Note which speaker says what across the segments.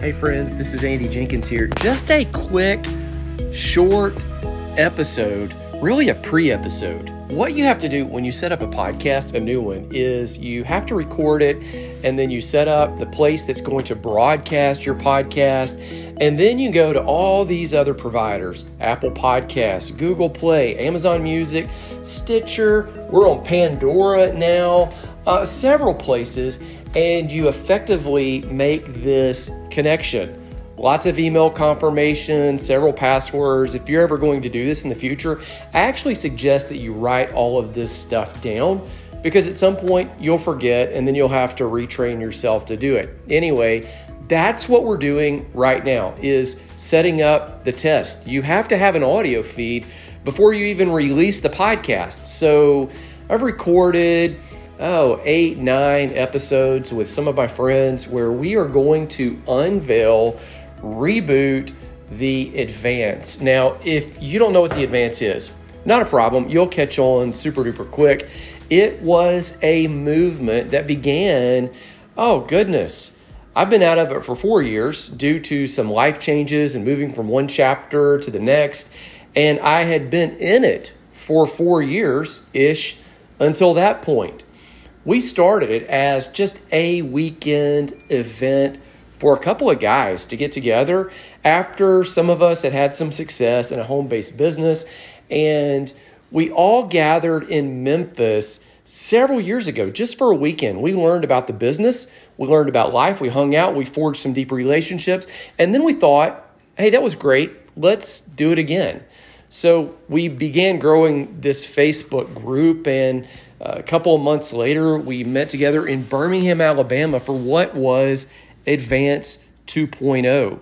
Speaker 1: Hey, friends, this is Andy Jenkins here. Just a quick, short episode, really a pre episode. What you have to do when you set up a podcast, a new one, is you have to record it and then you set up the place that's going to broadcast your podcast. And then you go to all these other providers Apple Podcasts, Google Play, Amazon Music, Stitcher. We're on Pandora now, uh, several places and you effectively make this connection. Lots of email confirmation, several passwords. If you're ever going to do this in the future, I actually suggest that you write all of this stuff down because at some point you'll forget and then you'll have to retrain yourself to do it. Anyway, that's what we're doing right now is setting up the test. You have to have an audio feed before you even release the podcast. So I've recorded oh, eight, nine episodes with some of my friends where we are going to unveil, reboot the advance. Now, if you don't know what the advance is, not a problem. You'll catch on super duper quick. It was a movement that began, oh goodness, I've been out of it for four years due to some life changes and moving from one chapter to the next. And I had been in it for four years ish until that point. We started it as just a weekend event for a couple of guys to get together after some of us had had some success in a home based business. And we all gathered in Memphis several years ago just for a weekend. We learned about the business, we learned about life, we hung out, we forged some deep relationships. And then we thought, hey, that was great. Let's do it again. So we began growing this Facebook group and a couple of months later, we met together in Birmingham, Alabama for what was Advance 2.0.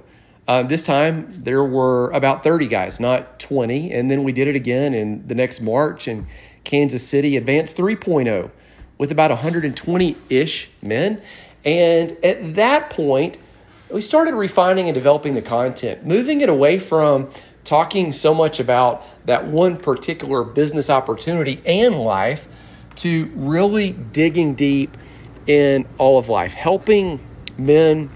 Speaker 1: Um, this time, there were about 30 guys, not 20. And then we did it again in the next March in Kansas City, Advance 3.0, with about 120 ish men. And at that point, we started refining and developing the content, moving it away from talking so much about that one particular business opportunity and life to really digging deep in all of life, helping men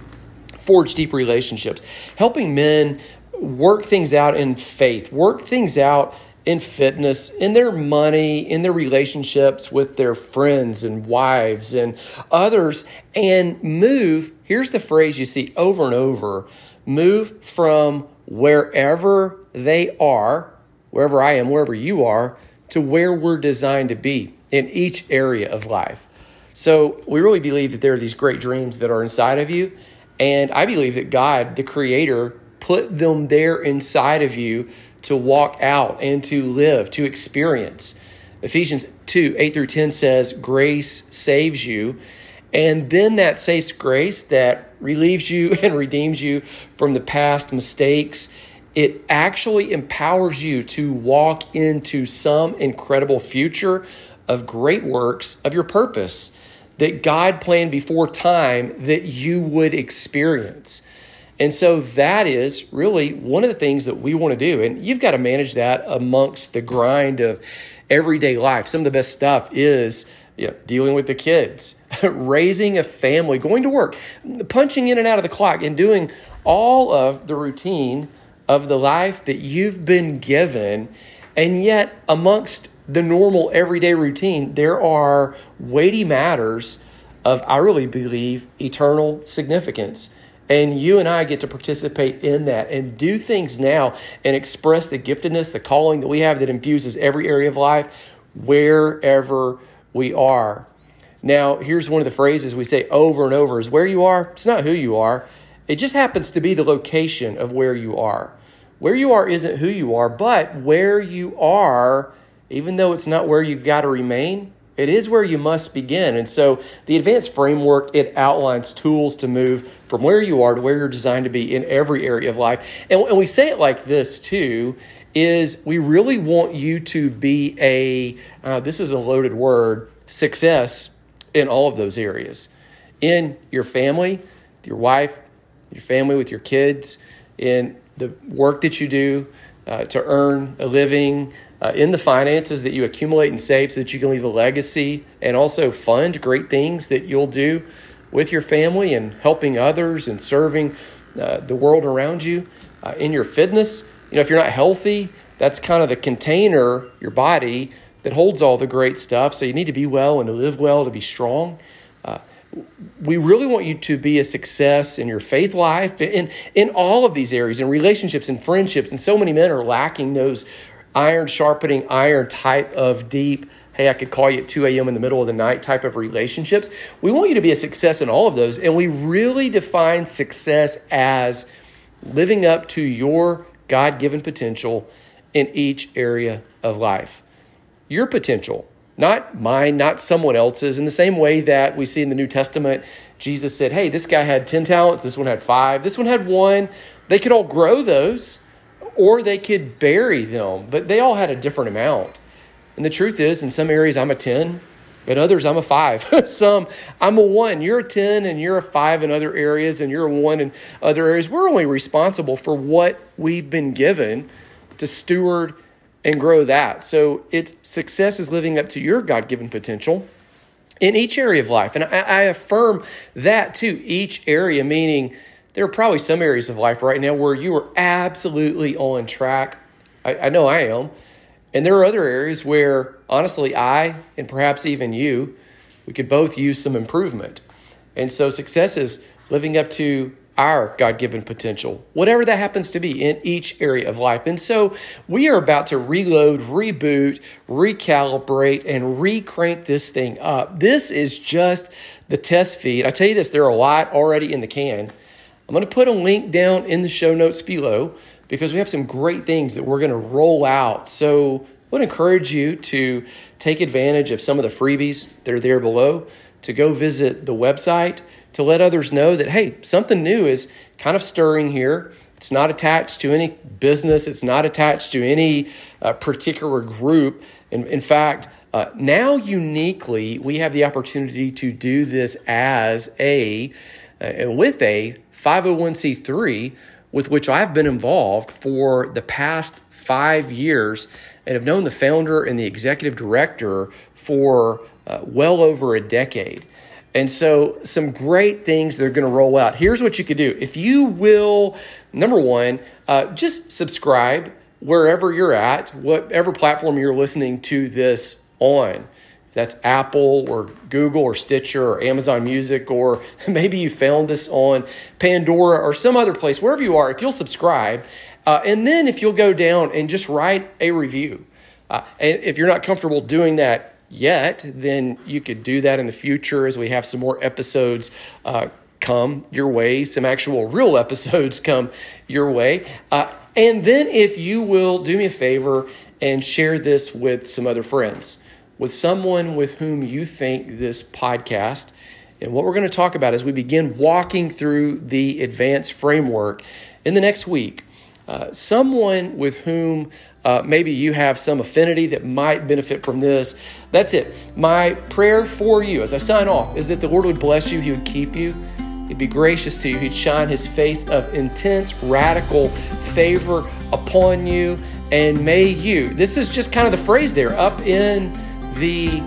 Speaker 1: forge deep relationships, helping men work things out in faith, work things out in fitness, in their money, in their relationships with their friends and wives and others, and move. Here's the phrase you see over and over move from wherever they are, wherever I am, wherever you are, to where we're designed to be in each area of life. So we really believe that there are these great dreams that are inside of you. And I believe that God, the Creator, put them there inside of you to walk out and to live, to experience. Ephesians 2 8 through 10 says, Grace saves you. And then that saves grace that relieves you and redeems you from the past mistakes. It actually empowers you to walk into some incredible future of great works of your purpose that God planned before time that you would experience. And so that is really one of the things that we want to do. And you've got to manage that amongst the grind of everyday life. Some of the best stuff is you know, dealing with the kids, raising a family, going to work, punching in and out of the clock, and doing all of the routine of the life that you've been given. And yet, amongst the normal everyday routine, there are weighty matters of, I really believe, eternal significance. And you and I get to participate in that and do things now and express the giftedness, the calling that we have that infuses every area of life wherever we are. Now, here's one of the phrases we say over and over is where you are, it's not who you are. It just happens to be the location of where you are. Where you are isn't who you are, but where you are even though it's not where you've got to remain, it is where you must begin. And so the advanced framework, it outlines tools to move from where you are to where you're designed to be in every area of life. And, and we say it like this too, is we really want you to be a, uh, this is a loaded word, success in all of those areas. In your family, your wife, your family with your kids, in the work that you do uh, to earn a living, uh, in the finances that you accumulate and save so that you can leave a legacy and also fund great things that you'll do with your family and helping others and serving uh, the world around you, uh, in your fitness. You know, if you're not healthy, that's kind of the container, your body, that holds all the great stuff. So you need to be well and to live well, to be strong. Uh, we really want you to be a success in your faith life, in, in all of these areas, in relationships and friendships. And so many men are lacking those iron sharpening iron type of deep, hey, I could call you at 2 a.m. in the middle of the night type of relationships. We want you to be a success in all of those. And we really define success as living up to your God given potential in each area of life. Your potential, not mine, not someone else's. In the same way that we see in the New Testament, Jesus said, Hey, this guy had 10 talents, this one had five, this one had one. They could all grow those or they could bury them, but they all had a different amount. And the truth is, in some areas, I'm a 10, in others, I'm a 5. some, I'm a 1. You're a 10 and you're a 5 in other areas, and you're a 1 in other areas. We're only responsible for what we've been given to steward and grow that. So it's success is living up to your God given potential in each area of life. And I, I, affirm that too, each area, meaning there are probably some areas of life right now where you are absolutely on track. I, I know I am. And there are other areas where, honestly, I and perhaps even you, we could both use some improvement. And so success is living up to our God given potential, whatever that happens to be in each area of life. And so we are about to reload, reboot, recalibrate, and recrank this thing up. This is just the test feed. I tell you this, there are a lot already in the can. I'm going to put a link down in the show notes below because we have some great things that we're going to roll out. So I would encourage you to take advantage of some of the freebies that are there below, to go visit the website, to let others know that, hey, something new is kind of stirring here. It's not attached to any business, it's not attached to any uh, particular group. In, in fact, uh, now uniquely, we have the opportunity to do this as a uh, and with a 501c3 with which I've been involved for the past five years and have known the founder and the executive director for uh, well over a decade. And so, some great things that are going to roll out. Here's what you could do. If you will, number one, uh, just subscribe wherever you're at, whatever platform you're listening to this on that's Apple or Google or Stitcher or Amazon Music, or maybe you found this on Pandora or some other place, wherever you are, if you'll subscribe, uh, and then if you'll go down and just write a review. Uh, and if you're not comfortable doing that yet, then you could do that in the future as we have some more episodes uh, come your way, some actual real episodes come your way. Uh, and then if you will do me a favor and share this with some other friends with someone with whom you think this podcast and what we're going to talk about as we begin walking through the advanced framework in the next week. Uh, someone with whom uh, maybe you have some affinity that might benefit from this. That's it. My prayer for you as I sign off is that the Lord would bless you, He would keep you, He'd be gracious to you, He'd shine His face of intense, radical favor upon you, and may you, this is just kind of the phrase there, up in the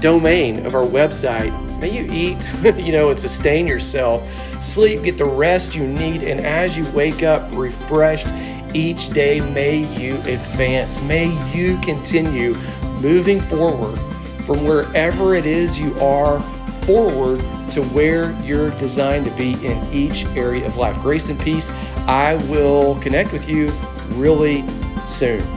Speaker 1: domain of our website. May you eat, you know, and sustain yourself. Sleep, get the rest you need, and as you wake up refreshed each day, may you advance. May you continue moving forward from wherever it is you are forward to where you're designed to be in each area of life. Grace and peace. I will connect with you really soon.